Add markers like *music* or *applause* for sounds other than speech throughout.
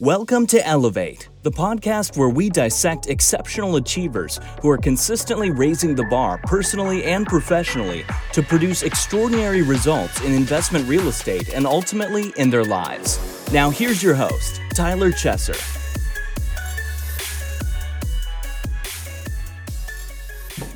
Welcome to Elevate, the podcast where we dissect exceptional achievers who are consistently raising the bar personally and professionally to produce extraordinary results in investment real estate and ultimately in their lives. Now, here's your host, Tyler Chesser.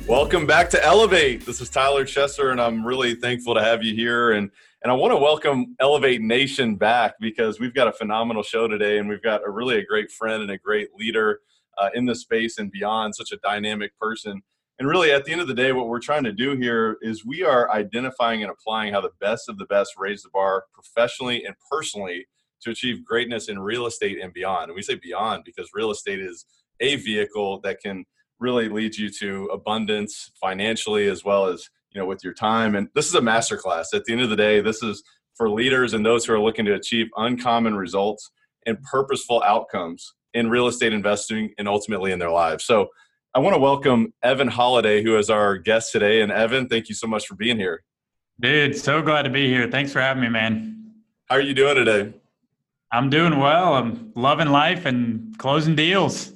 Welcome back to Elevate. This is Tyler Chesser, and I'm really thankful to have you here. And and I want to welcome Elevate Nation back because we've got a phenomenal show today, and we've got a really a great friend and a great leader uh, in the space and beyond. Such a dynamic person. And really, at the end of the day, what we're trying to do here is we are identifying and applying how the best of the best raise the bar professionally and personally to achieve greatness in real estate and beyond. And we say beyond because real estate is a vehicle that can really lead you to abundance financially as well as you know with your time. And this is a masterclass. At the end of the day this is for leaders and those who are looking to achieve uncommon results and purposeful outcomes in real estate investing and ultimately in their lives. So i want to welcome evan Holladay who is our guest today. And evan thank you so much for being here. Dude so glad to be here. Thanks for having me man. How are you doing today? I'm doing well. I'm loving life and closing deals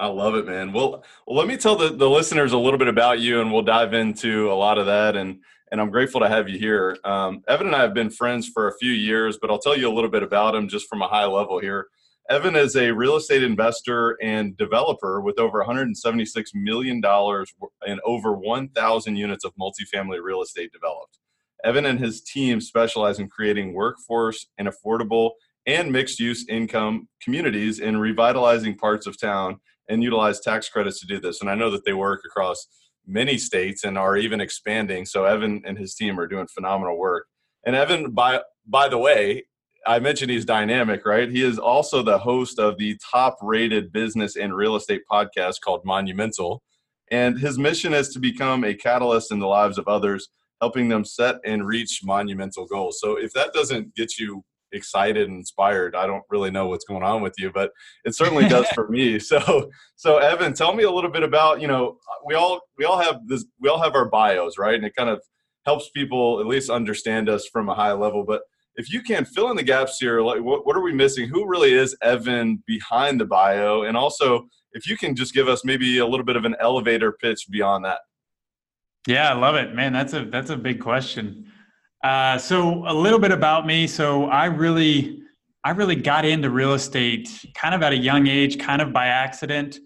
I love it, man. Well, let me tell the, the listeners a little bit about you, and we'll dive into a lot of that. And and I'm grateful to have you here. Um, Evan and I have been friends for a few years, but I'll tell you a little bit about him just from a high level here. Evan is a real estate investor and developer with over 176 million dollars and over 1,000 units of multifamily real estate developed. Evan and his team specialize in creating workforce and affordable and mixed use income communities in revitalizing parts of town and utilize tax credits to do this. And I know that they work across many states and are even expanding. So Evan and his team are doing phenomenal work. And Evan, by by the way, I mentioned he's dynamic, right? He is also the host of the top rated business and real estate podcast called Monumental. And his mission is to become a catalyst in the lives of others, helping them set and reach monumental goals. So if that doesn't get you excited and inspired. I don't really know what's going on with you, but it certainly does *laughs* for me. *laughs* So, so Evan, tell me a little bit about you know we all we all have this we all have our bios, right? And it kind of helps people at least understand us from a high level. But if you can fill in the gaps here, like what, what are we missing? Who really is Evan behind the bio? And also, if you can just give us maybe a little bit of an elevator pitch beyond that. Yeah, I love it, man. That's a that's a big question. Uh, so a little bit about me. So I really, I really got into real estate kind of at a young age, kind of by accident.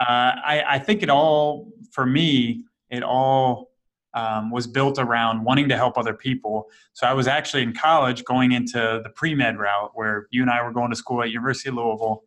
Uh, I, I, think it all, for me, it all um, was built around wanting to help other people. So I was actually in college going into the pre med route, where you and I were going to school at University of Louisville,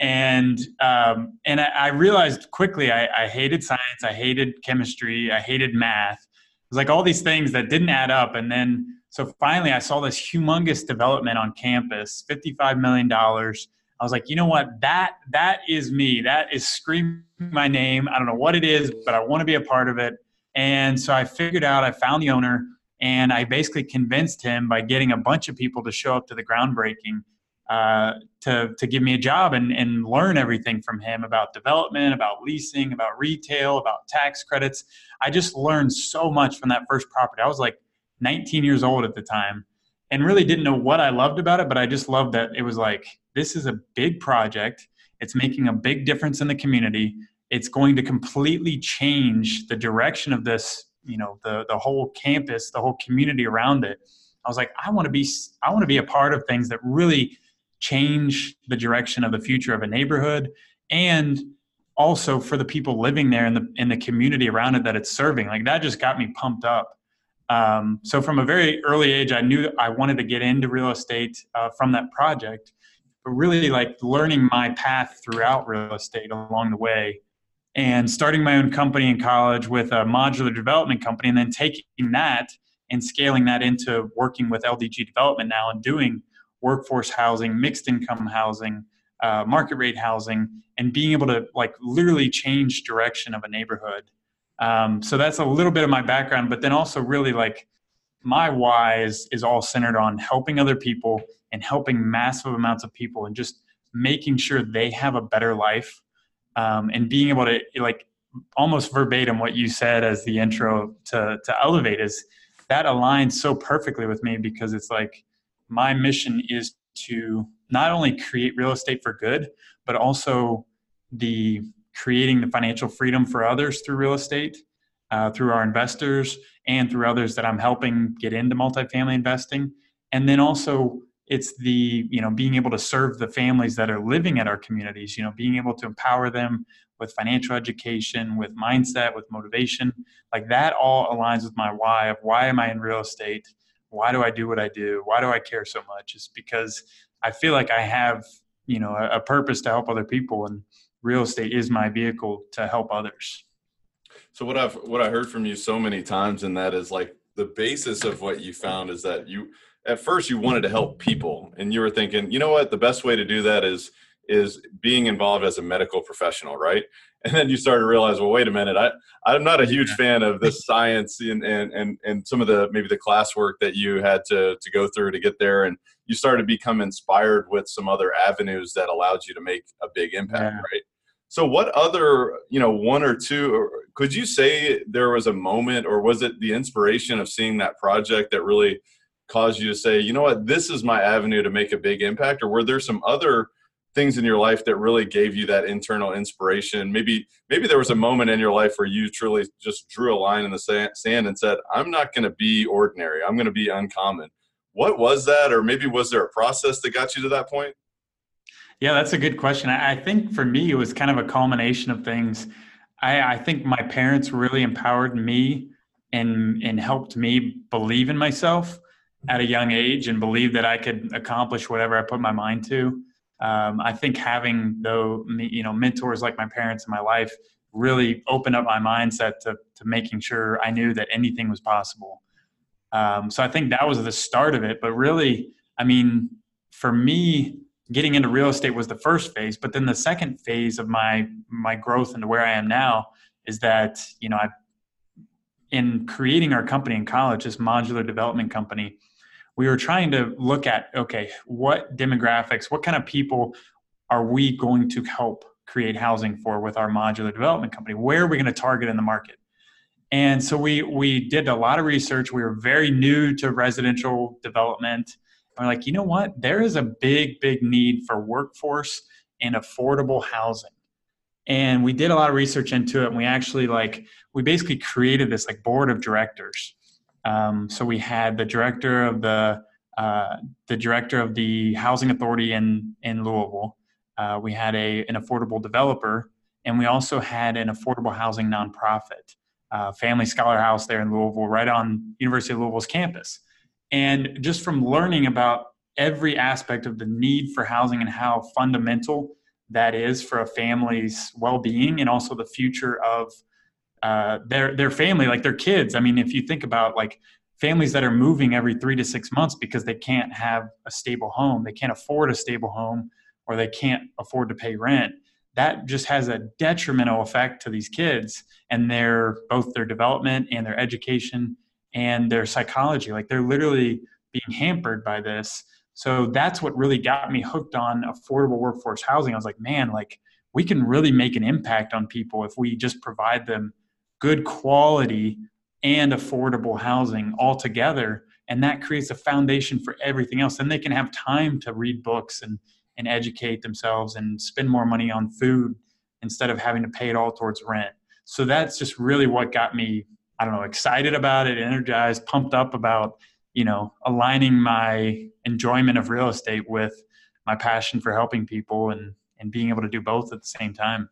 and um, and I, I realized quickly I, I hated science, I hated chemistry, I hated math was like all these things that didn't add up. And then, so finally, I saw this humongous development on campus, $55 million. I was like, you know what? That that is me. That is screaming my name. I don't know what it is, but I want to be a part of it. And so I figured out. I found the owner, and I basically convinced him by getting a bunch of people to show up to the groundbreaking uh, to to give me a job and and learn everything from him about development, about leasing, about retail, about tax credits. I just learned so much from that first property. I was like 19 years old at the time and really didn't know what I loved about it, but I just loved that it was like this is a big project. It's making a big difference in the community. It's going to completely change the direction of this, you know, the the whole campus, the whole community around it. I was like, I want to be I want to be a part of things that really change the direction of the future of a neighborhood and also for the people living there in the in the community around it that it's serving. Like that just got me pumped up. Um, so from a very early age i knew i wanted to get into real estate uh, from that project but really like learning my path throughout real estate along the way and starting my own company in college with a modular development company and then taking that and scaling that into working with ldg development now and doing workforce housing, mixed income housing, uh, market rate housing, and being able to like literally change direction of a neighborhood. Um, so that's a little bit of my background, but then also really like my why is is all centered on helping other people and helping massive amounts of people and just making sure they have a better life um, and being able to like almost verbatim what you said as the intro to to elevate is that aligns so perfectly with me because it's like my mission is to not only create real estate for good, but also the creating the financial freedom for others through real estate, uh, through our investors, and through others that I'm helping get into multifamily investing. And then also it's the you know being able to serve the families that are living at our communities you know being able to empower them with financial education with mindset with motivation like that all aligns with my why of why am i in real estate why do i do what i do? Why do i care so much? Is because i feel like i have you know a, a purpose to help other people and real estate is my vehicle to help others. So what i've what i heard from you so many times and that is like the basis of what you found is that you at first you wanted to help people and you were thinking you know what? The best way to do that is is being involved as a medical professional right and then you started to realize well wait a minute i i'm not a huge fan of this *laughs* science and and and, and some of the maybe the classwork that you had to to go through to get there and you started to become inspired with some other avenues that allowed you to make a big impact yeah. right so what other you know one or two could you say there was a moment or was it the inspiration of seeing that project that really caused you to say, you know what, this is my avenue to make a big impact? Or were there some other things in your life that really gave you that internal inspiration? Maybe maybe there was a moment in your life where you truly just drew a line in the sand and said, I'm not going to be ordinary. I'm going to be uncommon. What was that? Or maybe was there a process that got you to that point? Yeah, that's a good question. I think for me, it was kind of a culmination of things. I, I think my parents really empowered me and and helped me believe in myself at a young age and believe that I could accomplish whatever I put my mind to. Um, I think having though you know mentors like my parents in my life really opened up my mindset to to making sure I knew that anything was possible. Um, so I think that was the start of it. But really, I mean, for me, getting into real estate was the first phase. But then the second phase of my my growth into where I am now is that you know I in creating our company in college, this modular development company, we were trying to look at okay, what demographics, what kind of people are we going to help create housing for with our modular development company? Where are we going to target in the market? And so we we did a lot of research. We were very new to residential development. We're like, you know what? There is a big, big need for workforce and affordable housing. And we did a lot of research into it. And we actually like we basically created this like board of directors um, so we had the director of the uh, the director of the housing authority in in Louisville. Uh, we had a an affordable developer, and we also had an affordable housing nonprofit, uh, Family Scholar House there in Louisville, right on University of Louisville's campus. And just from learning about every aspect of the need for housing and how fundamental that is for a family's well-being and also the future of uh, their their family, like their kids. I mean, if you think about like families that are moving every three to six months because they can't have a stable home, they can't afford a stable home, or they can't afford to pay rent. That just has a detrimental effect to these kids and their both their development and their education and their psychology. Like they're literally being hampered by this. So that's what really got me hooked on affordable workforce housing. I was like, man, like we can really make an impact on people if we just provide them good quality and affordable housing all together and that creates a foundation for everything else. Then they can have time to read books and and educate themselves and spend more money on food instead of having to pay it all towards rent. So that's just really what got me i don't know excited about it energized pumped up about you know aligning my enjoyment of real estate with my passion for helping people and and being able to do both at the same time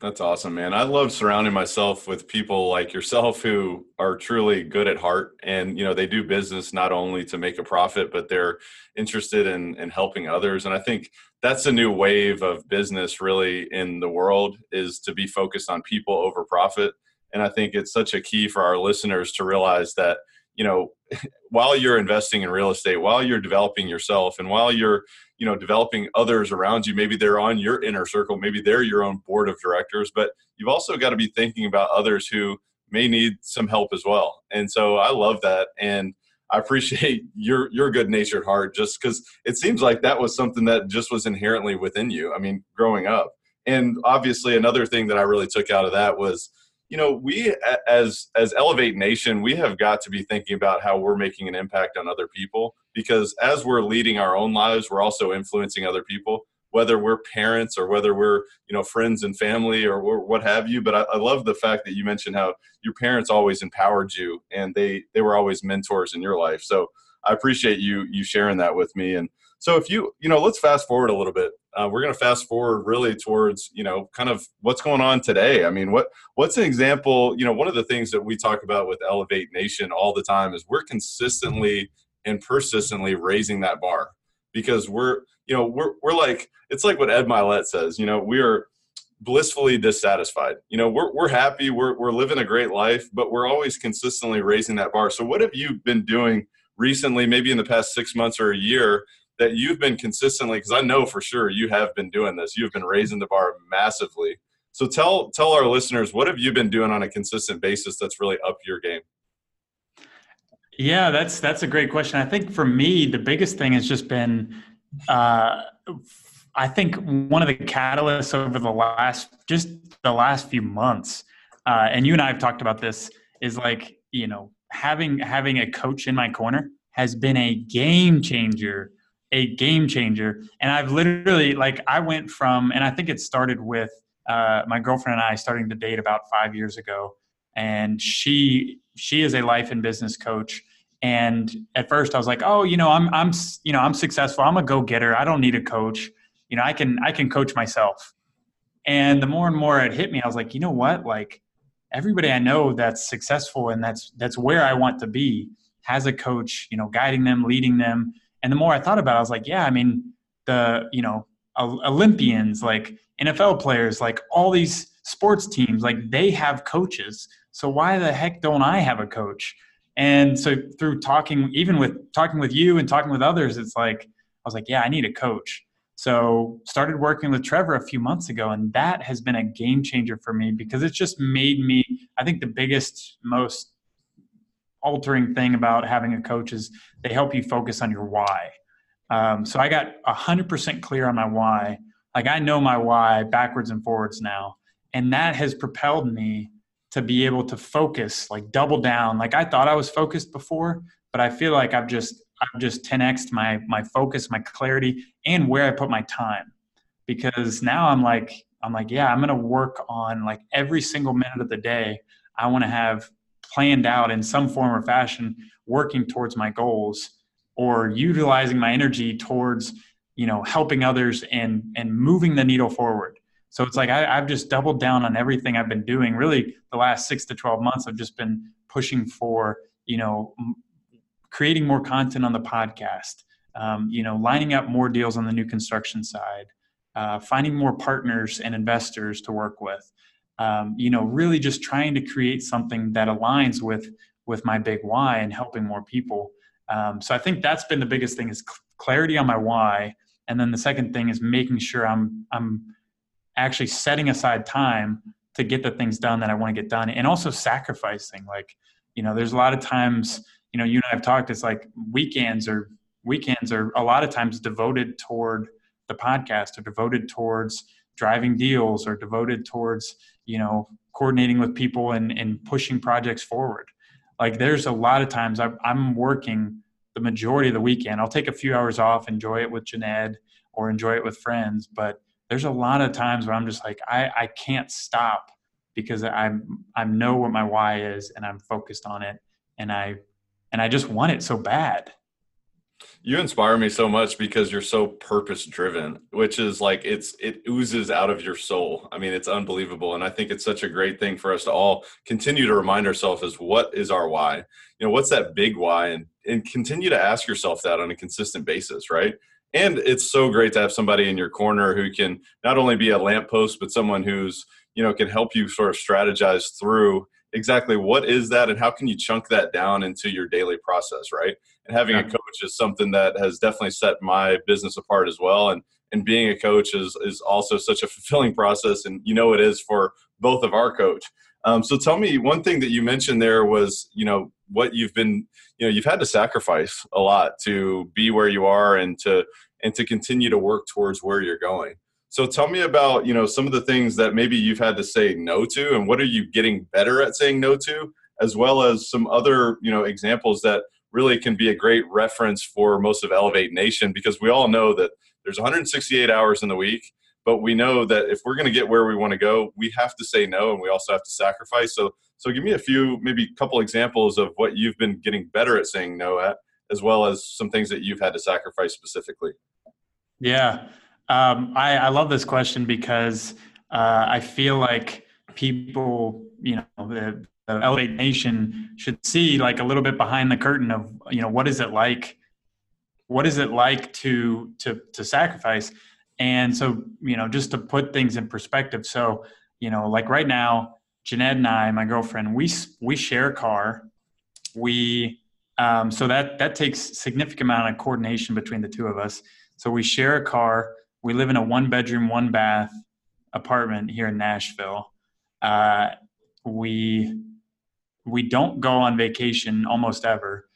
that's awesome, man. I love surrounding myself with people like yourself who are truly good at heart. And you know they do business not only to make a profit but they're interested in in helping others. And I think that's a new wave of business really in the world is to be focused on people over profit. And I think it's such a key for our listeners to realize that you know *laughs* while you're investing in real estate while you're developing yourself and while you're you know developing others around you maybe they're on your inner circle maybe they're your own board of directors but you've also got to be thinking about others who may need some help as well. And so i love that and i appreciate *laughs* your your good natured heart just because it seems like that was something that just was inherently within you i mean growing up. And obviously another thing that i really took out of that was you know, we as as Elevate Nation, we have got to be thinking about how we're making an impact on other people because as we're leading our own lives, we're also influencing other people whether we're parents or whether we're you know friends and family or what have you. But I, I, love the fact that you mentioned how your parents always empowered you and they they were always mentors in your life. So i appreciate you you sharing that with me and so if you you know let's fast forward a little bit uh, we're going to fast forward really towards you know kind of what's going on today i mean what what's an example you know one of the things that we talk about with elevate nation all the time is we're consistently and persistently raising that bar because we're you know we're we're like it's like what Ed Mylett says. You know, we are blissfully dissatisfied. You know, we're we're happy, we're we're living a great life, but we're always consistently raising that bar. So what have you been doing recently, maybe in the past six months or a year, that you've been consistently because I know for sure you have been doing this. You've been raising the bar massively. So tell tell our listeners what have you been doing on a consistent basis that's really up your game? Yeah, that's that's a great question. I think for me, the biggest thing has just been, uh, I think one of the catalysts over the last just the last few months, uh, and you and I have talked about this, is like you know having having a coach in my corner has been a game changer, a game changer. And I've literally like I went from, and I think it started with uh, my girlfriend and I starting to date about five years ago, and she she is a life and business coach and at first I was like, oh, you know, I'm I'm you know, I'm successful. I'm a go-getter. I don't need a coach. You know, I can I can coach myself. And the more and more it hit me, I was like, you know what? Like everybody I know that's successful and that's that's where I want to be has a coach, you know, guiding them, leading them. And the more I thought about it, I was like, yeah, I mean, the, you know, Olympians, like NFL players, like all these sports teams, like they have coaches. So why the heck don't I have a coach? And so through talking, even with talking with you and talking with others, it's like I was like, yeah, I need a coach. So started working with Trevor a few months ago, and that has been a game changer for me because it's just made me. I think the biggest, most altering thing about having a coach is they help you focus on your why. Um, so I got hundred percent clear on my why. Like I know my why backwards and forwards now, and that has propelled me to be able to focus, like double down. Like I thought I was focused before, but I feel like I've just I've just 10x my my focus, my clarity, and where I put my time. Because now I'm like I'm like, yeah, I'm gonna work on like every single minute of the day. I want to have planned out in some form or fashion, working towards my goals or utilizing my energy towards you know helping others and and moving the needle forward so it's like I, have just doubled down on everything I've been doing. Really, the last six to twelve months, I've just been pushing for you know creating more content on the podcast. Um, you know, lining up more deals on the new construction side, uh, finding more partners and investors to work with. Um, you know, really just trying to create something that aligns with with my big why and helping more people. Um, so I think that's been the biggest thing is clarity on my why, and then the second thing is making sure I'm I'm actually setting aside time to get the things done that I want to get done and also sacrificing like you know there's a lot of times you know you and I have talked it's like weekends or weekends are a lot of times devoted toward the podcast or devoted towards driving deals or devoted towards you know coordinating with people and, and pushing projects forward like there's a lot of times I'm, I'm working the majority of the weekend i'll take a few hours off enjoy it with Jeanette or enjoy it with friends but there's a lot of times where I'm just like, I, I can't stop because I'm I know what my why is and I'm focused on it and I and I just want it so bad. You inspire me so much because you're so purpose driven, which is like it's it oozes out of your soul. I mean, it's unbelievable, and I think it's such a great thing for us to all continue to remind ourselves is what is our why? You know, what's that big why, and and continue to ask yourself that on a consistent basis, right? and it's so great to have somebody in your corner who can not only be a lamppost but someone who's you know can help you sort of strategize through exactly what is that and how can you chunk that down into your daily process right? And having a coach is something that has definitely set my business apart as well and and being a coach is is also such a *laughs* fulfilling process and you know it is for both of our coach. Um, so tell me one thing that you mentioned there was you know what you've been you know you've had to sacrifice a lot to be where you are and to and to continue to work towards where you're going So tell me about you know some of the things that maybe you've had to say no to, and what are you getting better at saying no to, as well as some other you know examples that really can be a great reference for most of Elevate Nation because we all know that there's 168 hours in the week, but we know that if we're going to get where we want to go, we have to say no and we also have to sacrifice. So, so give me a few, maybe a couple examples of what you've been getting better at saying no at, as well as some things that you've had to sacrifice specifically. Yeah, um, I, I love this question because uh, I feel like people, you know, the, the Elevate Nation should see like a little bit behind the curtain of you know what is it like, what is it like to to to sacrifice, and so you know just to put things in perspective. So you know like right now, Jeanette and I, my girlfriend, we we share a car, we um, so that that takes significant amount of coordination between the two of us. So we share a car. We live in a one bedroom, one bath apartment here in Nashville. Uh, we we don't go on vacation almost ever.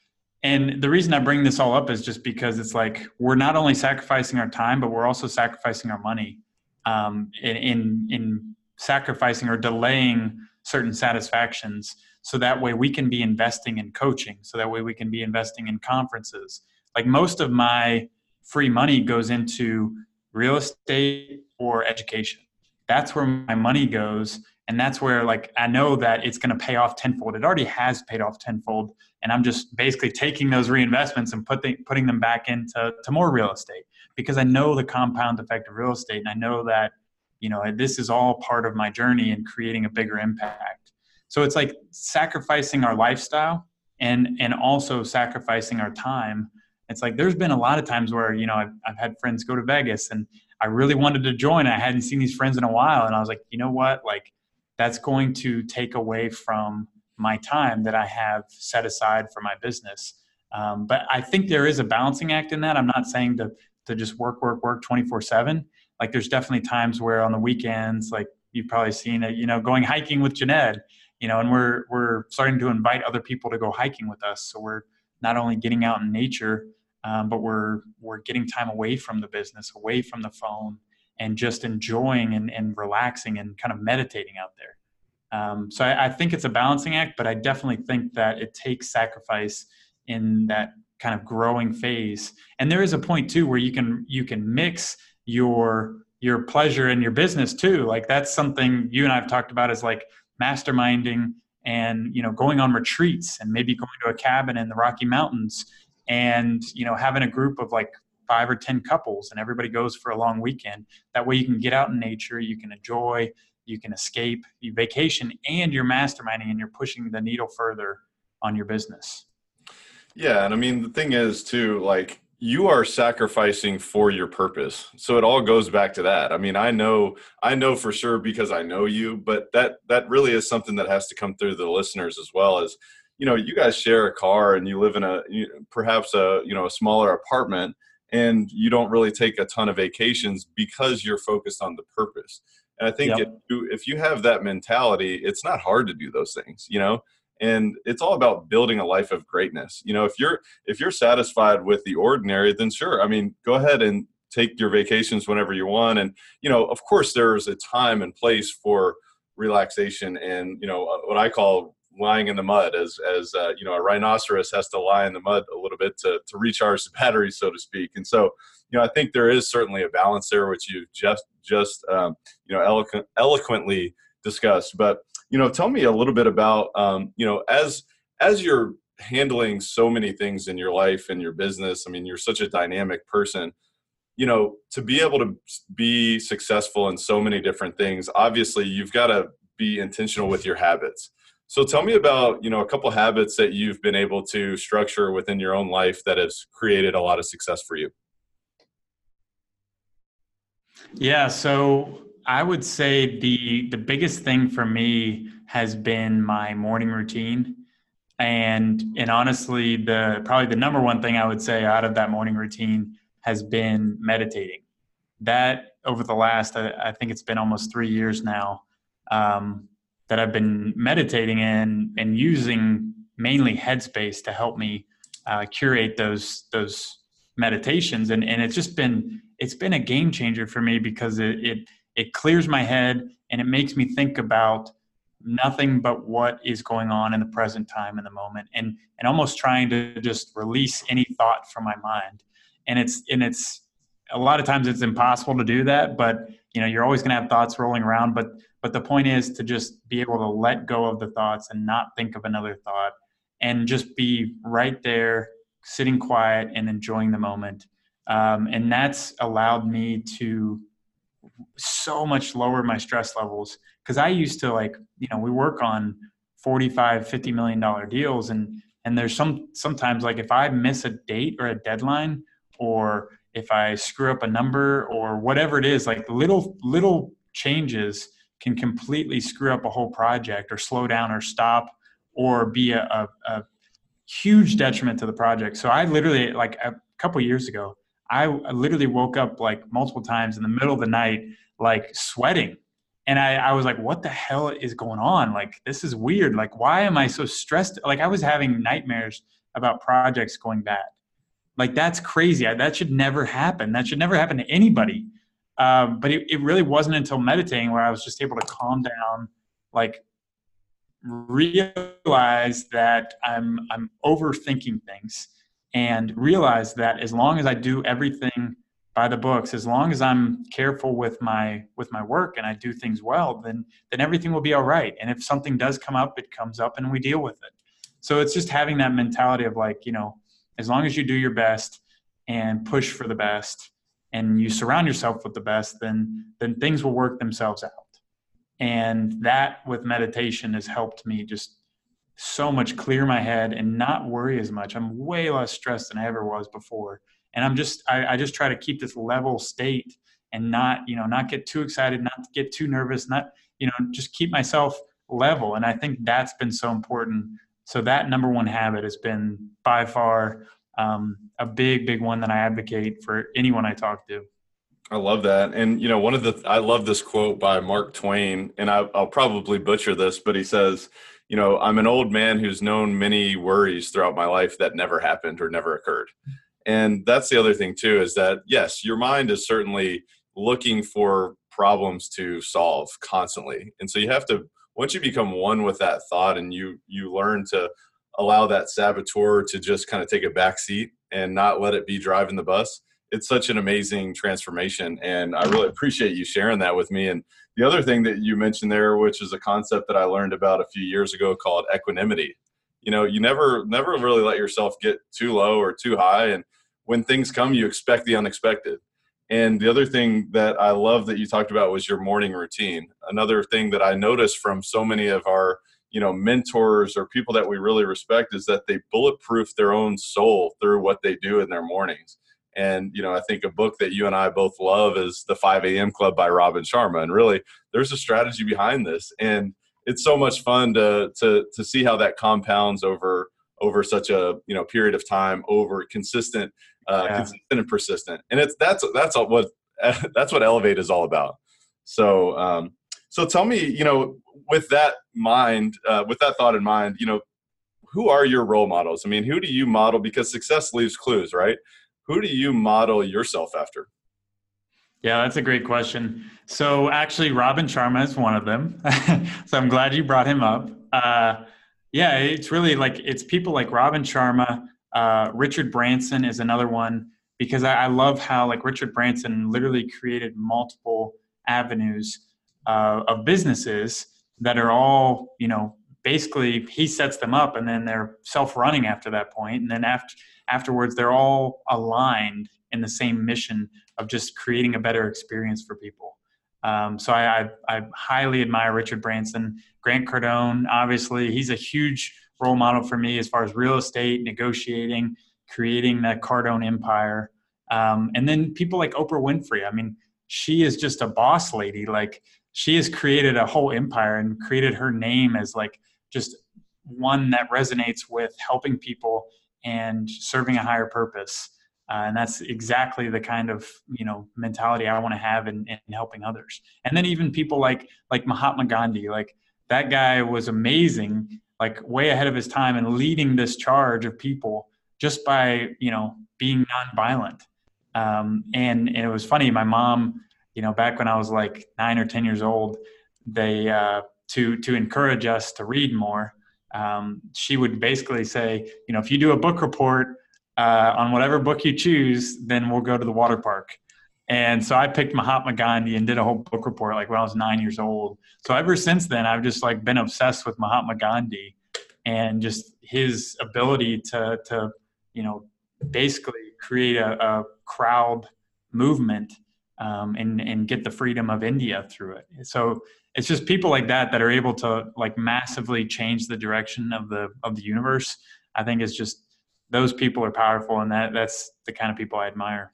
And the reason I bring this all up is just because it's like we're not only sacrificing our time, but we're also sacrificing our money um, in, in, in sacrificing or delaying certain satisfactions. So that way we can be investing in coaching. So that way we can be investing in conferences. Like most of my free money goes into real estate or education. That's where my money goes and that's where like i know that it's going to pay off tenfold it already has paid off tenfold and i'm just basically taking those reinvestments and putting putting them back into to more real estate because i know the compound effect of real estate and i know that you know this is all part of my journey in creating a bigger impact so it's like sacrificing our lifestyle and and also sacrificing our time it's like there's been a lot of times where you know I've, I've had friends go to vegas and i really wanted to join i hadn't seen these friends in a while and i was like you know what like that's going to take away from my time that I have set aside for my business. Um, but I think there is a balancing act in that. I'm not saying to to just work, work, work 24 seven. Like there's definitely times where on the weekends, like you've probably seen it, you know, going hiking with Jeanette, you know, and we're we're starting to invite other people to go hiking with us. So we're not only getting out in nature, um, but we're we're getting time away from the business, away from the phone, and just enjoying and, and relaxing and kind of meditating out there. Um, so I, I, think it's a balancing act, but I definitely think that it takes sacrifice in that kind of growing phase. And there is a point too where you can you can mix your your pleasure and your business too. Like that's something you and I've talked about is like masterminding and you know going on retreats and maybe going to a cabin in the Rocky Mountains and you know having a group of like five or ten couples and everybody goes for a long weekend that way you can get out in nature you can enjoy you can escape you vacation and you're masterminding and you're pushing the needle further on your business. Yeah and i mean the thing is too like you are sacrificing for your purpose so it all goes back to that. I mean i know i know for sure because i know you but that that really is something that has to come through the listeners as well as you know you guys share a car and you live in a perhaps a you know a smaller apartment and you don't really take a ton of vacations because you're focused on the purpose. And I think yep. if, you, if you have that mentality, it's not hard to do those things, you know. And it's all about building a life of greatness. You know, if you're if you're satisfied with the ordinary, then sure. I mean, go ahead and take your vacations whenever you want. And you know, of course, there's a time and place for relaxation and you know uh, what I call lying in the mud as as uh, you know a rhinoceros has to lie in the mud a little bit to to recharge the *laughs* battery so to speak. And so you know i think there is certainly a balance there which you've just just um, you know eloquent, eloquently discussed. But you know tell me a little bit about um, you know as as you're handling so many things in your life and your business i mean you're such a dynamic person you know to be able to be successful in so many different things obviously you've got to be intentional with your habits so tell me about you know a couple habits that you've been able to structure within your own life that has created a lot of success for you. Yeah, so I would say the the biggest thing for me has been my morning routine. And and honestly, the probably the number one thing I would say out of that morning routine has been meditating. That over the last, I, I think it's been almost three years now. Um, that I've been meditating in and using mainly Headspace to help me uh, curate those those meditations. And, and it's just been it's been a game changer for me because it, it it clears my head and it makes me think about nothing but what is going on in the present time in the moment and and almost trying to just release any thought from my mind. And it's and it's a lot of times it's impossible to do that but you know you're always going to have thoughts rolling around but but the point is to just be able to let go of the thoughts and not think of another thought and just be right there sitting quiet and enjoying the moment. Um, and that's allowed me to so much lower my stress levels because i used to like you know we work on 45 50 million dollar deals and and there's some sometimes like if i miss a date or a deadline or if i screw up a number or whatever it is like little little changes can completely screw up a whole project or slow down or stop or be a, a, a huge detriment to the project so i literally like a couple years ago I literally woke up like multiple times in the middle of the night, like sweating. And I, I was like, what the hell is going on? Like, this is weird. Like, why am I so stressed? Like, I was having nightmares about projects going bad. Like, that's crazy. I, that should never happen. That should never happen to anybody. Um, but it, it really wasn't until meditating where I was just able to calm down, like, realize that I'm, I'm overthinking things and realize that as long as I do everything by the books, as long as I'm careful with my with my work and I do things well, then then everything will be all right. And if something does come up, it comes up and we deal with it. So it's just having that mentality of like, you know, as long as you do your best and push for the best and you surround yourself with the best, then then things will work themselves out. And that with meditation has helped me just so much clear my head and not worry as much. I'm way less stressed than I ever was before. And I'm just, I, I just try to keep this level state and not, you know, not get too excited, not get too nervous, not, you know, just keep myself level. And I think that's been so important. So that number one habit has been by far um, a big, big one that I advocate for anyone I talk to. I love that. And, you know, one of the, I love this quote by Mark Twain, and I, I'll probably butcher this, but he says, you know, I'm an old man who's known many worries throughout my life that never happened or never occurred. And that's the other thing too is that yes, your mind is certainly looking for problems to solve constantly. And so you have to once you become one with that thought and you you learn to allow that saboteur to just kind of take a back seat and not let it be driving the bus, it's such an amazing transformation. And I really appreciate you sharing that with me. And the other thing that you mentioned there, which is a concept that I learned about a few years ago called equanimity. You know, you never never really let yourself get too low or too high. And when things come, you expect the unexpected. And the other thing that I love that you talked about was your morning routine. Another thing that I noticed from so many of our, you know, mentors or people that we really respect is that they bulletproof their own soul through what they do in their mornings. And you know, I think a book that you and I both love is The 5 a.m. Club by Robin Sharma. And really, there's a strategy behind this, and it's so much fun to to to see how that compounds over over such a you know period of time, over consistent, uh, yeah. consistent and persistent. And it's that's that's what *laughs* that's what Elevate is all about. So um, so tell me, you know, with that mind, uh, with that thought in mind, you know, who are your role models? I mean, who do you model? Because success leaves clues, right? who do you model yourself after? Yeah, that's a great question. So actually, Robin Sharma is one of them. *laughs* so I'm glad you brought him up. Uh, yeah, it's really like it's people like Robin Sharma. Uh, Richard Branson is another one because I, I, love how like Richard Branson literally created multiple avenues uh, of businesses that are all you know basically he sets them up and then they're self-running after that point. And then after afterwards they're all aligned in the same mission of just creating a better experience for people. Um, so I, I, I, highly admire richard branson. Grant cardone obviously he's a huge role model for me as far as real estate negotiating creating that cardone empire. Um, and then people like oprah winfrey i mean she is just a boss lady. Like she has created a whole empire and created her name as like just one that resonates with helping people and serving a higher purpose. Uh, and that's exactly the kind of you know mentality I want to have in, in helping others. And then even people like like Mahatma Gandhi, like that guy was amazing, like way ahead of his time and leading this charge of people just by you know being nonviolent. Um, and, and it was funny. My mom, you know, back when I was like nine or ten years old, they uh, to to encourage us to read more. Um, she would basically say, you know, if you do a book report uh, on whatever book you choose, then we'll go to the water park. And so I picked Mahatma Gandhi and did a whole book report like when I was nine years old. So ever since then, I've just like been obsessed with Mahatma Gandhi and just his ability to to you know basically create a, a crowd movement um, and and get the freedom of India through it. So it's just people like that that are able to like massively change the direction of the of the universe. I think it's just those people are powerful, and that that's the kind of people I admire.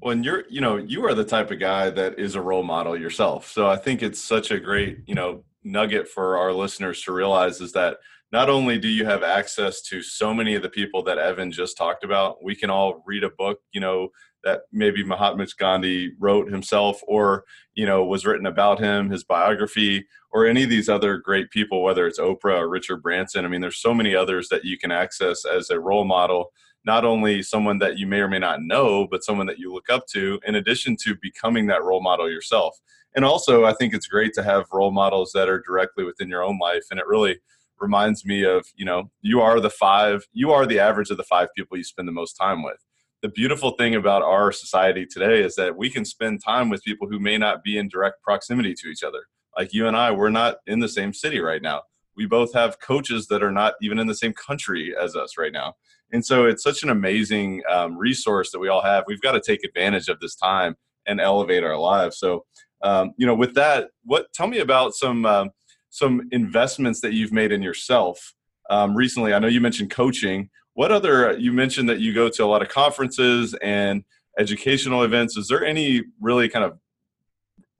Well, and you're, you know, you are the type of guy that is a role model yourself. So I think it's such a great, you know, nugget for our listeners to realize is that not only do you have access to so many of the people that Evan just talked about, we can all read a book, you know, that maybe Mahatma Gandhi wrote himself or, you know, was written about him, his biography, or any of these other great people, whether it's Oprah or Richard Branson. I mean, there's so many others that you can access as a role model, not only someone that you may or may not know, but someone that you look up to, in addition to becoming that role model yourself. And also, I think it's great to have role models that are directly within your own life. And it really, reminds me of you know you are the five you are the average of the five people you spend the most time with the beautiful thing about our society today is that we can spend time with people who may not be in direct proximity to each other. Like you and i we're not in the same city right now. We both have coaches that are not even in the same country as us right now. And so it's such an amazing um, resource that we all have. We've got to take advantage of this time and elevate our lives. So um, you know with that what tell me about some um, some investments that you've made in yourself. Um, recently. I know you mentioned coaching. What other, you mentioned that you go to a lot of conferences and educational events. Is there any really kind of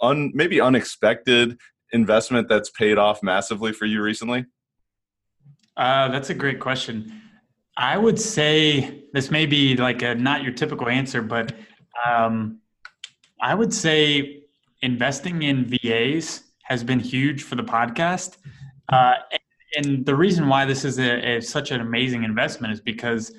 un, maybe unexpected investment that's paid off massively for you recently? Uh, that's a great question. I would say this may be like a not your typical answer, but um, I would say investing in VAs has been huge for the podcast. Uh, and the reason why this is a, a, such an amazing investment is because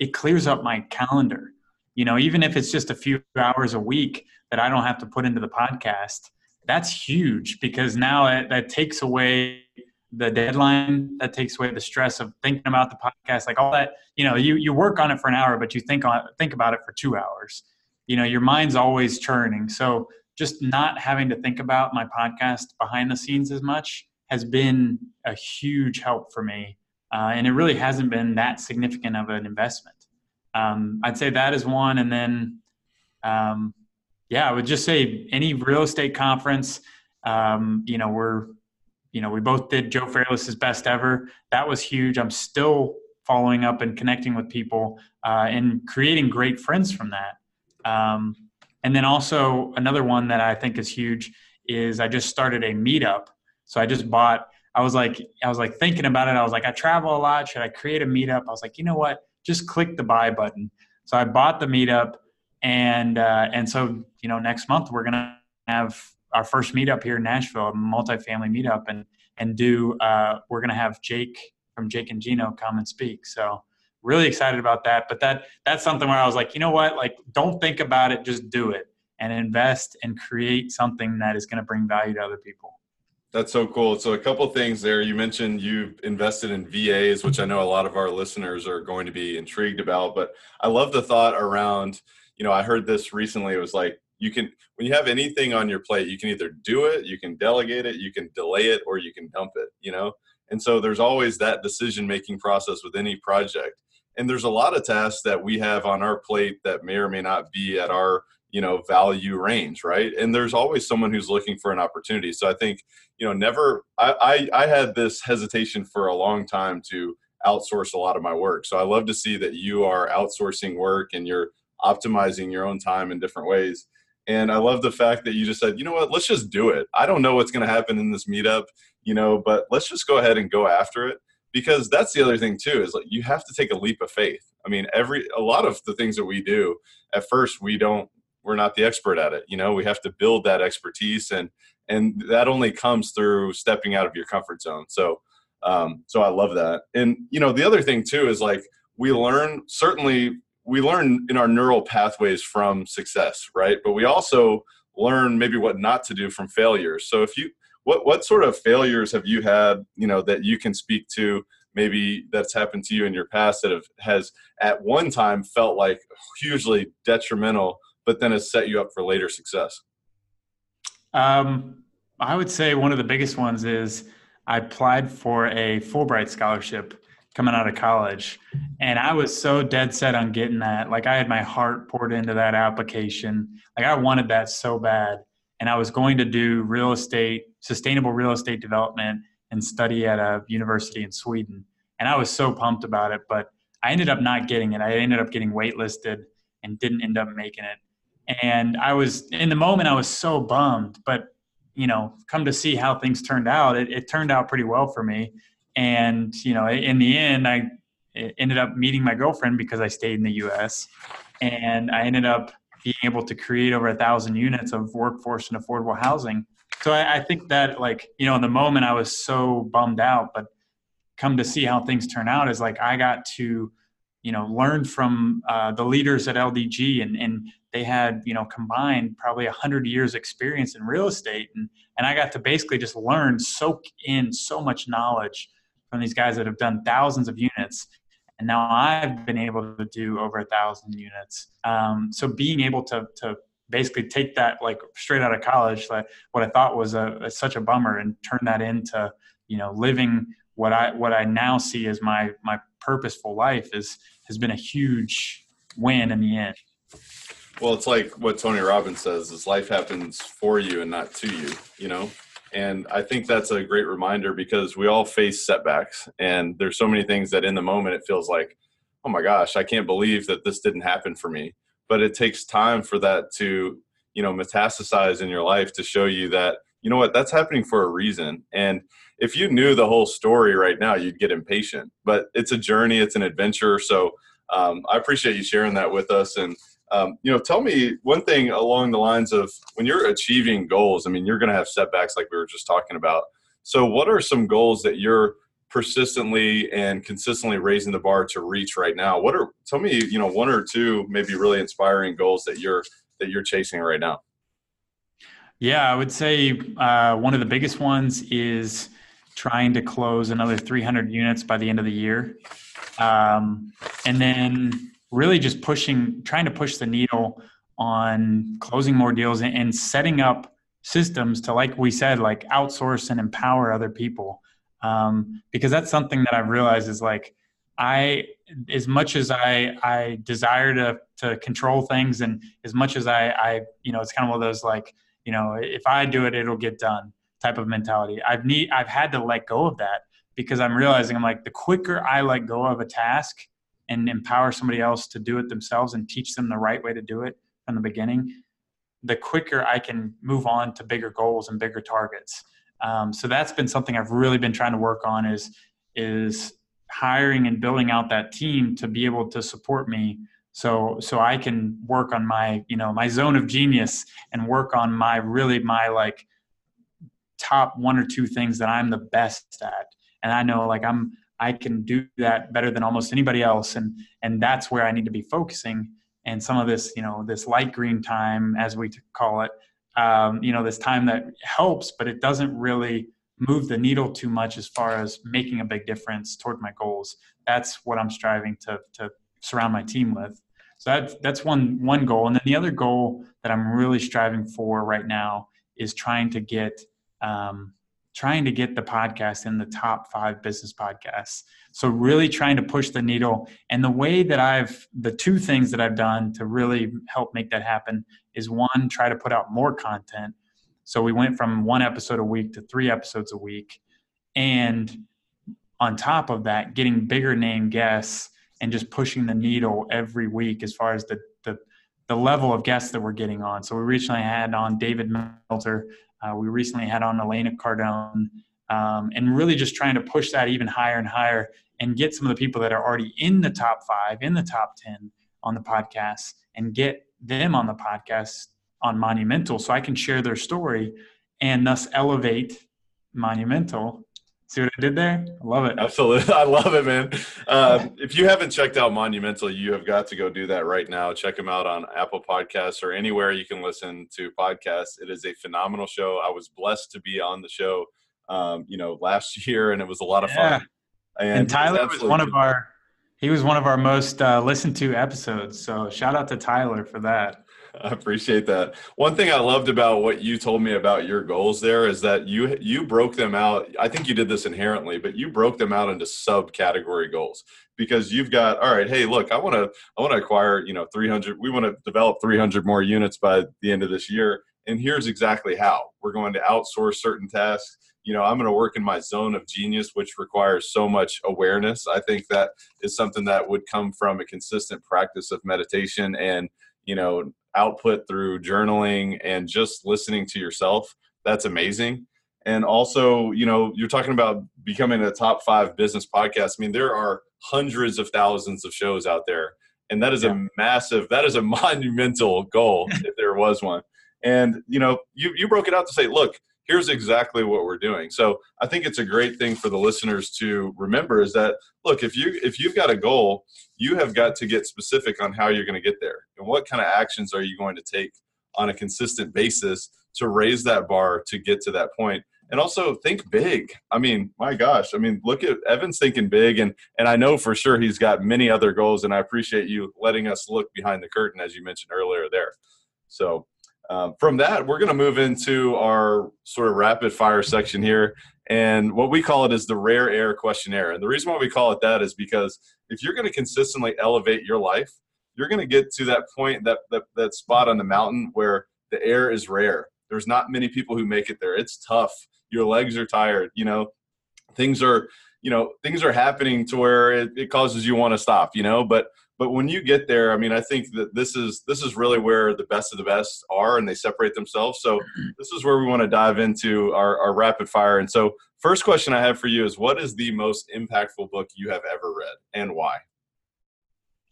it clears up my calendar. You know, even if it's just a few hours a week that I don't have to put into the podcast, that's huge because now it, that takes away the deadline that takes away the stress of thinking about the podcast like all that you know you you work on it for an hour but you think on think about it for 2 hours you know your mind's always churning so just not having to think about my podcast behind the scenes as much has been a huge help for me. Uh, and it really hasn't been that significant of an investment. Um, I'd say that is one. And then, um, yeah, I would just say any real estate conference, um, you know, we're, you know, we both did Joe Fairless's best ever. That was huge. I'm still following up and connecting with people uh, and creating great friends from that. Um, and then also another one that I think is huge is I just started a meetup. So I just bought. I was like, I was like thinking about it. I was like, I travel a lot. Should I create a meetup? I was like, you know what? Just click the buy button. So I bought the meetup, and uh, and so you know, next month we're gonna have our first meetup here in Nashville, a multifamily meetup, and and do. Uh, we're gonna have Jake from Jake and Gino come and speak. So really excited about that. But that that's something where I was like, you know what? Like, don't think about it, just do it and invest and create something that is to bring value to other people. That's so cool. So a couple things there. You mentioned you've invested in VAs, which I know a lot of our listeners are going to be intrigued about. But I love the thought around, you know, I heard this recently. It was like you can when you have anything on your plate, you can either do it, you can delegate it, you can delay it, or you can dump it, you know? And so there's always that decision making process with any project and there's a lot of tasks that we have on our plate that may or may not be at our you know value range right? And there's always someone who's looking for an opportunity. So i think you know never i i, I had this hesitation for a long time to outsource a lot of my work. So i love to see that you are outsourcing work and you're optimizing your own time in different ways. And i love the fact that you just said you know what? Let's just do it. I don't know what's going to happen in this meetup you know but let's just go ahead and go after it. Because that's the other thing too is like you have to take a leap of faith. I mean every a lot of the things that we do at first we don't we're not the expert at it you know we have to build that expertise and and that only comes through stepping out of your comfort zone so um so i love that and you know the other thing too is like we learn certainly we learn in our neural pathways from success, right? But we also learn maybe what not to do from failures. So if you what what sort of failures have you had, you know, that you can speak to maybe that's happened to you in your past that have has at one time felt like hugely detrimental but then has set you up for later success? Um, I would say one of the biggest ones is I applied for a Fulbright scholarship coming out of college. And I was so dead set on getting that. Like I had my heart poured into that application. Like I wanted that so bad. And I was going to do real estate, sustainable real estate development and study at a university in Sweden. And I was so pumped about it, but I ended up not getting it. I ended up getting waitlisted and didn't end up making it. And I was in the moment I was so bummed, but you know, come to see how things turned out, it, it turned out pretty well for me. And you know in the end i ended up meeting my girlfriend because i stayed in the us and i ended up being able to create over a thousand units of workforce and affordable housing. So I, I, think that like you know in the moment i was so bummed out but come to see how things turn out is like i got to you know learn from uh, the leaders at ldg and, and they had you know combined probably 100 years experience in real estate and, and i got to basically just learn soak in so much knowledge from these guys that have done thousands of units and now i've been able to do over a thousand units. Um, so being able to to basically take that like straight out of college like what i thought was a, a, such a bummer and turn that into you know living what i what i now see as my my purposeful life is has been a huge win in the end well it's like what tony robbins says is life happens for you and not to you you know and I think that's a great reminder because we all face setbacks, and there's so many things that in the moment it feels like, oh my gosh, I can't believe that this didn't happen for me. But it takes time for that to, you know, metastasize in your life to show you that, you know what, that's happening for a reason. And if you knew the whole story right now, you'd get impatient. But it's a journey, it's an adventure. So um, I appreciate you sharing that with us. And um, you know, tell me one thing along the lines of when you're achieving goals. I mean, you're going to have setbacks like we were just talking about. So, what are some goals that you're persistently and consistently raising the bar to reach right now? What are tell me, you know, one or two maybe really inspiring goals that you're that you're chasing right now? Yeah, I would say uh, one of the biggest ones is trying to close another 300 units by the end of the year, um, and then really just pushing, trying to push the needle on closing more deals and, and setting up systems to, like we said, like outsource and empower other people. Um, because that's something that I've realized is like, I, as much as I, I desire to, to control things and as much as I, I, you know, it's kind of one of those like, you know, if I do it, it'll get done type of mentality. I've need, I've had to let go of that because I'm realizing I'm like, the quicker I let go of a task, and empower somebody else to do it themselves and teach them the right way to do it from the beginning, the quicker I can move on to bigger goals and bigger targets. Um, so that's been something I've really been trying to work on is is hiring and building out that team to be able to support me so so I can work on my you know my zone of genius and work on my really my like top one or two things that I'm the best at and I know like I'm I can do that better than almost anybody else, and and that's where I need to be focusing. And some of this, you know, this light green time, as we call it, um, you know, this time that helps, but it doesn't really move the needle too much as far as making a big difference toward my goals. That's what I'm striving to to surround my team with. So that's that's one one goal, and then the other goal that I'm really striving for right now is trying to get um, trying to get the podcast in the top five business podcasts. So really trying to push the needle. And the way that I've the two things that I've done to really help make that happen is one, try to put out more content. So we went from one episode a week to three episodes a week. And on top of that, getting bigger name guests and just pushing the needle every week as far as the the the level of guests that we're getting on. So we recently had on David Meltzer, uh, we recently had on Elena Cardone, um, and really just trying to push that even higher and higher and get some of the people that are already in the top five, in the top 10 on the podcast, and get them on the podcast on Monumental so I can share their story and thus elevate Monumental See what I did there? I love it. Absolutely. *laughs* I love it, man. Uh, if you haven't checked out Monumental, you have got to go do that right now. Check them out on Apple Podcasts or anywhere you can listen to podcasts. It is a phenomenal show. I was blessed to be on the show, um, you know, last *laughs* year, and it was a lot of Yeah. fun. And, Tyler was absolutely one of our he was one of our most uh, listened to episodes. So shout out to Tyler for that. I *laughs* appreciate that. One thing I loved about what you told me about your goals there is that you you broke them out. I think you did this inherently, but you broke them out into subcategory goals because you've got all right. Hey, look, I want to I want to acquire you know 300. We want to develop 300 more units by the end of this year, and here's exactly how we're going to outsource certain tasks. You know, I'm going to work in my zone of genius, which requires so much awareness. I think that is something that would come from a consistent practice of meditation and you know output through journaling and just listening to yourself that's amazing. And also you know you're talking about becoming a top five business podcast. I mean there are hundreds of thousands of shows out there and that is Yeah. a massive that is a *laughs* monumental goal if there was one. And you know you, you broke it out to say look here's exactly what we're doing. So i think it's a great thing for the listeners to remember is that look if you if you've got a goal you have got to get specific on how you're going to get there. And what kind of actions are you going to take on a consistent basis to raise that bar to get to that point? and also think big. I mean my gosh i mean look at evan's thinking big and and i know for sure he's got many other goals and i appreciate you letting us look behind the curtain as you mentioned earlier there. So um, from that we're going to move into our sort of rapid fire section here and what we call it is the rare air questionnaire. And the reason why we call it that is because if you're going to consistently elevate your life you're going to get to that point that, that that spot on the mountain where the air is rare. There's not many people who make it there. It's tough. Your legs are tired you know? Things are you know things are happening to where it, it causes you want to stop you know? But but when you get there i mean i think that this is this is really where the best of the best are and they separate themselves so *clears throat* this is where we want to dive into our, our rapid fire and so first question i have for you is what is the most impactful book you have ever read and why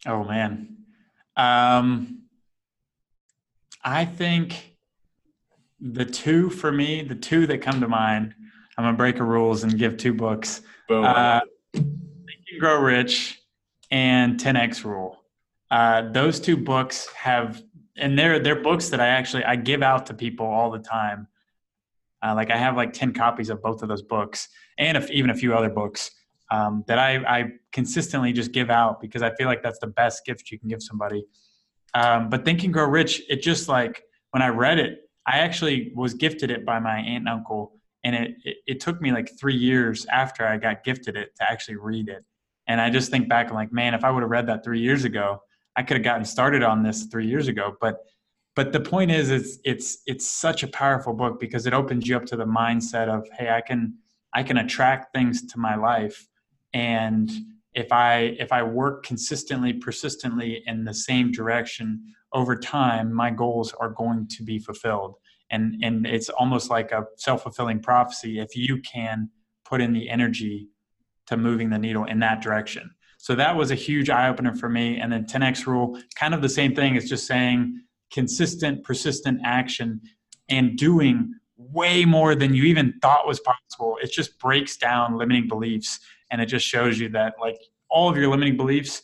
Oh man. Um I think the two for me, the two that come to mind, I'm gonna break the rules and give two books. boom Uh, Think and Grow Rich and 10x Rule. Uh, those two books have, and they're they're books that I actually I give out to people all the time. Uh, like I have like 10 copies of both of those books, and if, even a few other books um, that I, I consistently just give out because I feel like that's the best gift you can give somebody. Um, but Think and Grow Rich, it just like when I read it, I actually was gifted it by my aunt and uncle, and it, it it took me like three years after I got gifted it to actually read it. And I just think back like, man, if I would have read that three years ago, I could have gotten started on this three years ago. But but the point is, it's it's it's such a powerful book because it opens you up to the mindset of, hey, I can I can attract things to my life, and if I if I work consistently, persistently in the same direction over time, my goals are going to be fulfilled. And and it's almost like a self fulfilling prophecy if you can put in the energy to moving the needle in that direction. So that was a huge eye opener for me. And then 10x rule, kind of the same thing. It's just saying consistent, persistent action and doing way more than you even thought was possible. It just breaks down limiting beliefs and it just shows you that like all of your limiting beliefs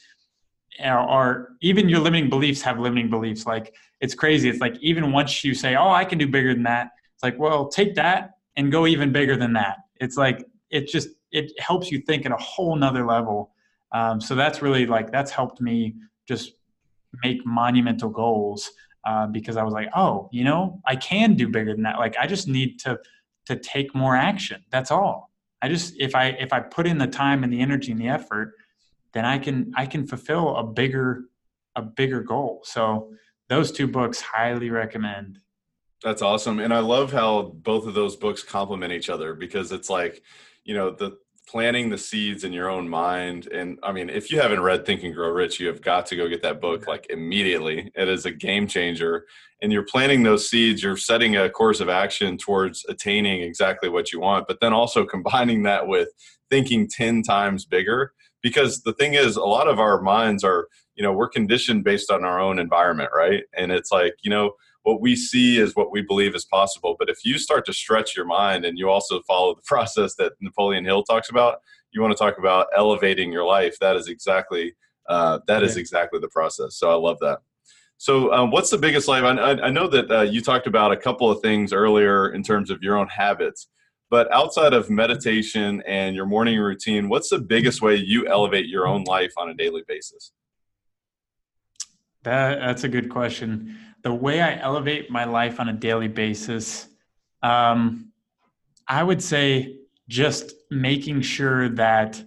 are, are even your limiting beliefs have limiting beliefs. Like it's crazy. It's like even once you say, "Oh, I can do bigger than that," it's like, well, take that and go even bigger than that. It's like it just it helps you think at a whole nother level. Um, so that's really like that's helped me just make monumental goals uh, because I was like, oh, you know, I can do bigger than that. Like I just need to to take more action. That's all. I just if I if I put in the time and the energy and the effort, then I can I can fulfill a bigger a bigger goal. So those two books highly recommend. That's awesome. And I love how both of those books complement each other because it's like, you know, the planting the seeds in your own mind. And I mean, if you haven't read Think and Grow Rich, you have got to go get that book like immediately. It is a game changer. And you're planting those seeds, you're setting a course of action towards attaining exactly what you want, but then also *laughs* combining that with thinking 10 times bigger. Because the thing is, a lot of our minds are, you know, we're conditioned based on our own environment, right? And it's like, you know, what we see is what we believe is possible. But if you start to stretch your mind and you also follow the *laughs* process that Napoleon Hill talks about, you want to talk about elevating your life. That is exactly uh, that is exactly the process. So I love that. So, um, what's the biggest life? I, I know that uh, you talked about a couple of things earlier in terms of your own habits, but outside of meditation and your morning routine, what's the biggest way you elevate your own life on a daily basis? That, that's a good question. The way I elevate my life on a daily basis, um, I would say just making sure that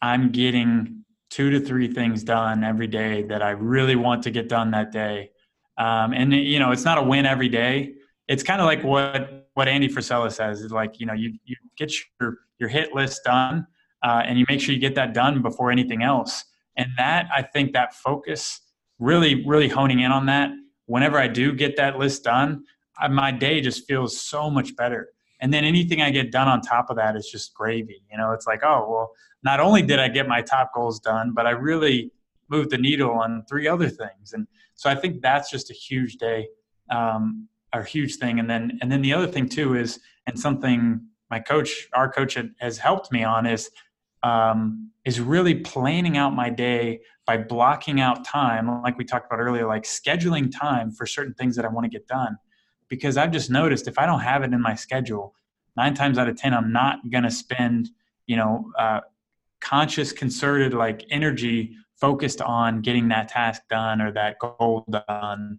I'm getting two to three things done every day that I really want to get done that day. Um, and you know, it's not a win every day. It's kind of like what what Andy Frisella says is like, you know, you you get your your hit list done, uh, and you make sure you get that done before anything else. And that I think that focus, really, really honing in on that. Whenever I do get that list done, I, my day just feels so much better. And then anything I get done on top of that is just gravy. You know, it's like, oh well, not only did I get my top goals done, but I really moved the needle on three other things. And so I think that's just a huge day, um, or huge thing. And then, and then the other thing too is, and something my coach, our coach has helped me on is, um, is really planning out my day by blocking out time, like we talked about earlier, like scheduling time for certain things that I want to get done. Because I've just noticed if I don't have it in my schedule, nine times out of ten, I'm not going to spend, you know, uh, conscious, concerted like energy focused on getting that task done or that goal done.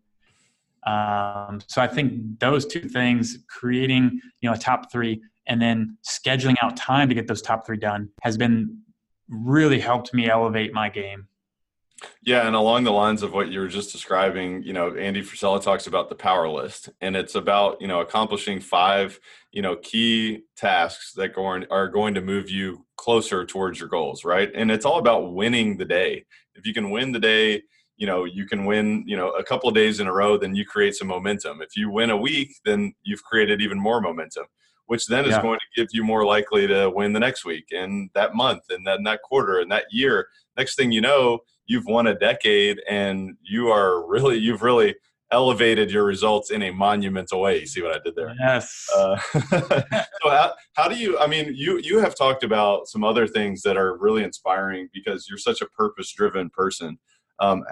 Um, so I think those two things, creating you know a top three and then scheduling out time to get those top three done, has been really helped me elevate my game. Yeah, and along the lines of what you were just describing, you know, Andy Frisella talks about the power list, and it's about you know accomplishing five you know key tasks that going are going to move you closer towards your goals, right? And it's all about winning the day. If you can win the day, you know you can win you know a couple of days in a row, then you create some momentum. If you win a week, then you've created even more momentum which then is going to give you more likely to win the next week and that month and then that quarter and that year. Next thing you know, you've won a decade and you are really you've really elevated your results in a monumental way. You see what I did there? Yes. Uh, *laughs* so how, how do you? I mean, you you have talked about some other things that are really inspiring because you're such a purpose driven person. Um,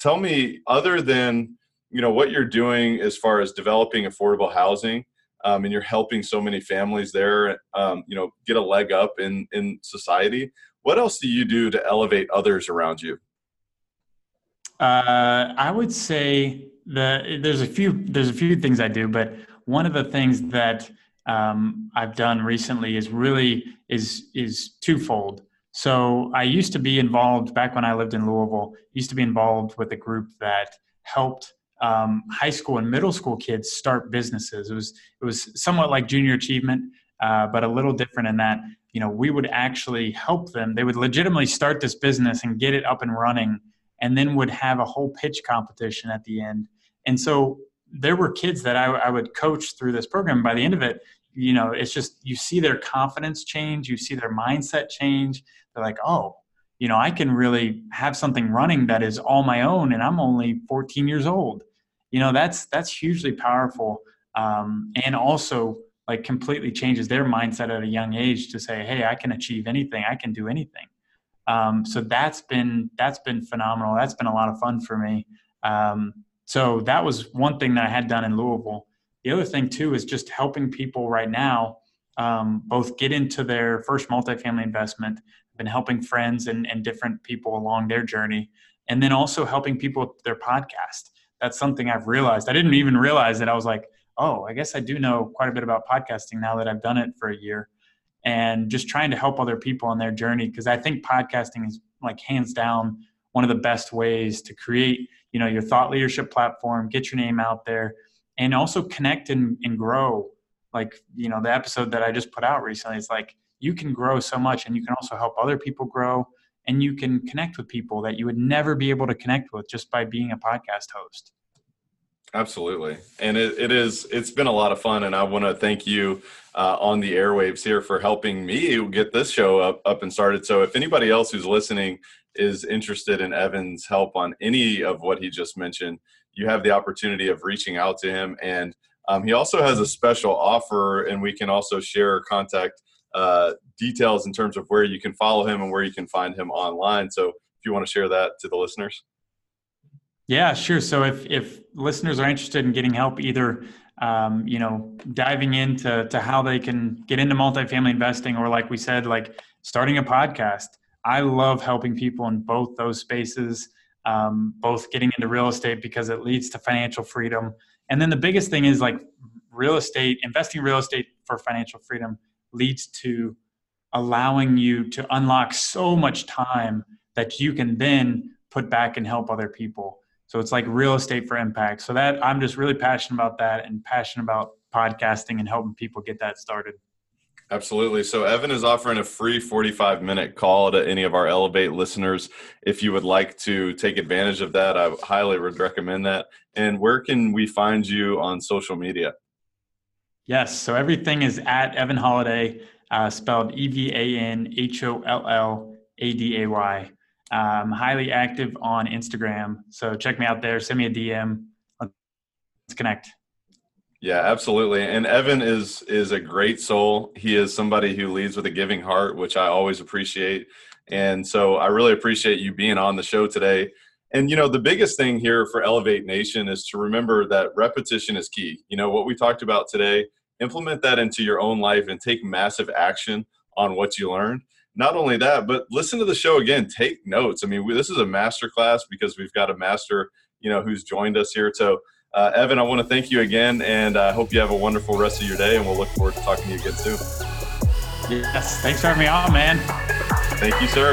tell me, other than you know what you're doing as far as developing affordable housing. Um, and you're helping so many families there, um, you know, get a leg up in in society. What else do you do to elevate others around you? Uh, I would say the there's a few there's a few things I do, but one of the things that um, I've done recently is really is is twofold. So I used to be involved back when I lived in Louisville. Used to be involved with a group that helped um, high school and middle school kids start businesses. It was it was somewhat like junior achievement, uh, but a little different in that you know we would actually help them. They would legitimately start this business and get it up and running and then would have a whole pitch competition at the end. And so there were kids that I, I, would coach through this program. By the end of it, you know, it's just you see their confidence change, you see their mindset change. They're like, oh, you know, I can really have something running that is all my own, and I'm only 14 years old. You know, that's that's hugely powerful, um, and also like completely changes their mindset at a young age to say, hey, I can achieve anything, I can do anything. Um, so that's been that's been phenomenal. That's been a lot of fun for me. Um, so that was one thing that I had done in Louisville. The other thing too is just helping people right now um, both get into their first multifamily investment. I've been helping friends and, and different people along their journey, and then also helping people with their podcast. That's something I've realized. I didn't even realize that I was like, oh, I guess I do know quite a bit about podcasting now that I've done it for a year. And just trying to help other people on their journey because i think podcasting is like hands down one of the best ways to create you know your thought leadership platform get your name out there and also connect and, and grow. Like you know the episode that i just put out recently it's like you can grow so much and you can also help other people grow and you can connect with people that you would never be able to connect with just by being a podcast host Absolutely. And it, it is, it's been a lot of fun. And I want to thank you uh, on the airwaves here for helping me get this show up, up and started. So if anybody else who's listening is interested in Evan's help on any of what he just mentioned, you have the opportunity of reaching out to him. And um, he also has a special offer, and we can also share contact uh, details in terms of where you can follow him and where you can find him online. So if you want to share that to the listeners. Yeah, sure. So if if listeners are interested in getting help, either um, you know diving into to how they can get into multifamily investing, or like we said, like starting a podcast. I love helping people in both those spaces, um, both getting into real estate because it leads to financial freedom, and then the biggest thing is like real estate investing real estate for financial freedom leads to allowing you to unlock so much time that you can then put back and help other people. So it's like real estate for impact. So that I'm just really passionate about that and passionate about podcasting and helping people get that started. Absolutely. So Evan is offering a free 45 minute call to any of our Elevate listeners. If you would like to take advantage of that, I highly would recommend that. And where can we find you on social media? Yes. So everything is at Evan Holladay, uh, spelled E V A N H O L L A D A Y. I'm highly active on Instagram. So check me out there. Send me a DM. Let's connect. Yeah, absolutely. And Evan is is a great soul. He is somebody who leads with a giving heart, which I always appreciate. And so I really appreciate you being on the show today. And you know, the biggest thing here for Elevate Nation is to remember that repetition is key. You know, what we talked about today, implement that into your own life and take massive action on what you learned not only that, but listen to the show again. Take notes. I mean, we, this is a master class because we've got a master, you know, who's joined us here. So, uh, Evan, I want to thank you again, and I hope you have a wonderful rest of your day. And we'll look forward to talking to you again soon. Yes, thanks for having me on, man. Thank you, sir.